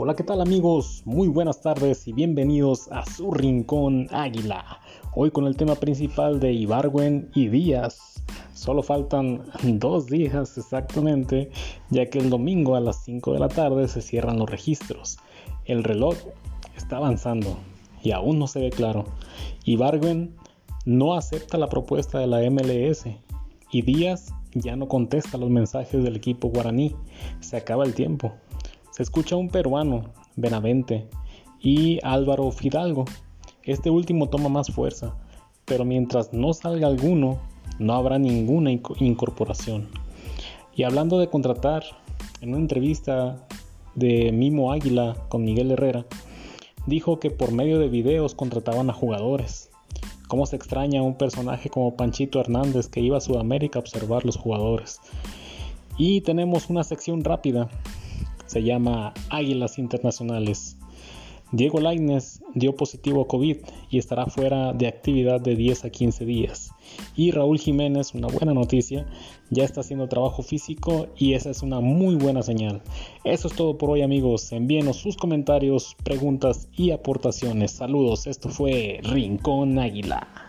Hola, ¿qué tal amigos? Muy buenas tardes y bienvenidos a su Rincón Águila. Hoy con el tema principal de Ibargüen y Díaz. Solo faltan dos días exactamente, ya que el domingo a las 5 de la tarde se cierran los registros. El reloj está avanzando y aún no se ve claro. Ibargüen no acepta la propuesta de la MLS y Díaz ya no contesta los mensajes del equipo guaraní. Se acaba el tiempo. Se escucha un peruano, Benavente, y Álvaro Fidalgo. Este último toma más fuerza, pero mientras no salga alguno, no habrá ninguna incorporación. Y hablando de contratar, en una entrevista de Mimo Águila con Miguel Herrera, dijo que por medio de videos contrataban a jugadores. ¿Cómo se extraña un personaje como Panchito Hernández que iba a Sudamérica a observar los jugadores? Y tenemos una sección rápida se llama Águilas Internacionales. Diego Lainez dio positivo a COVID y estará fuera de actividad de 10 a 15 días. Y Raúl Jiménez, una buena noticia, ya está haciendo trabajo físico y esa es una muy buena señal. Eso es todo por hoy amigos. Envíenos sus comentarios, preguntas y aportaciones. Saludos, esto fue Rincón Águila.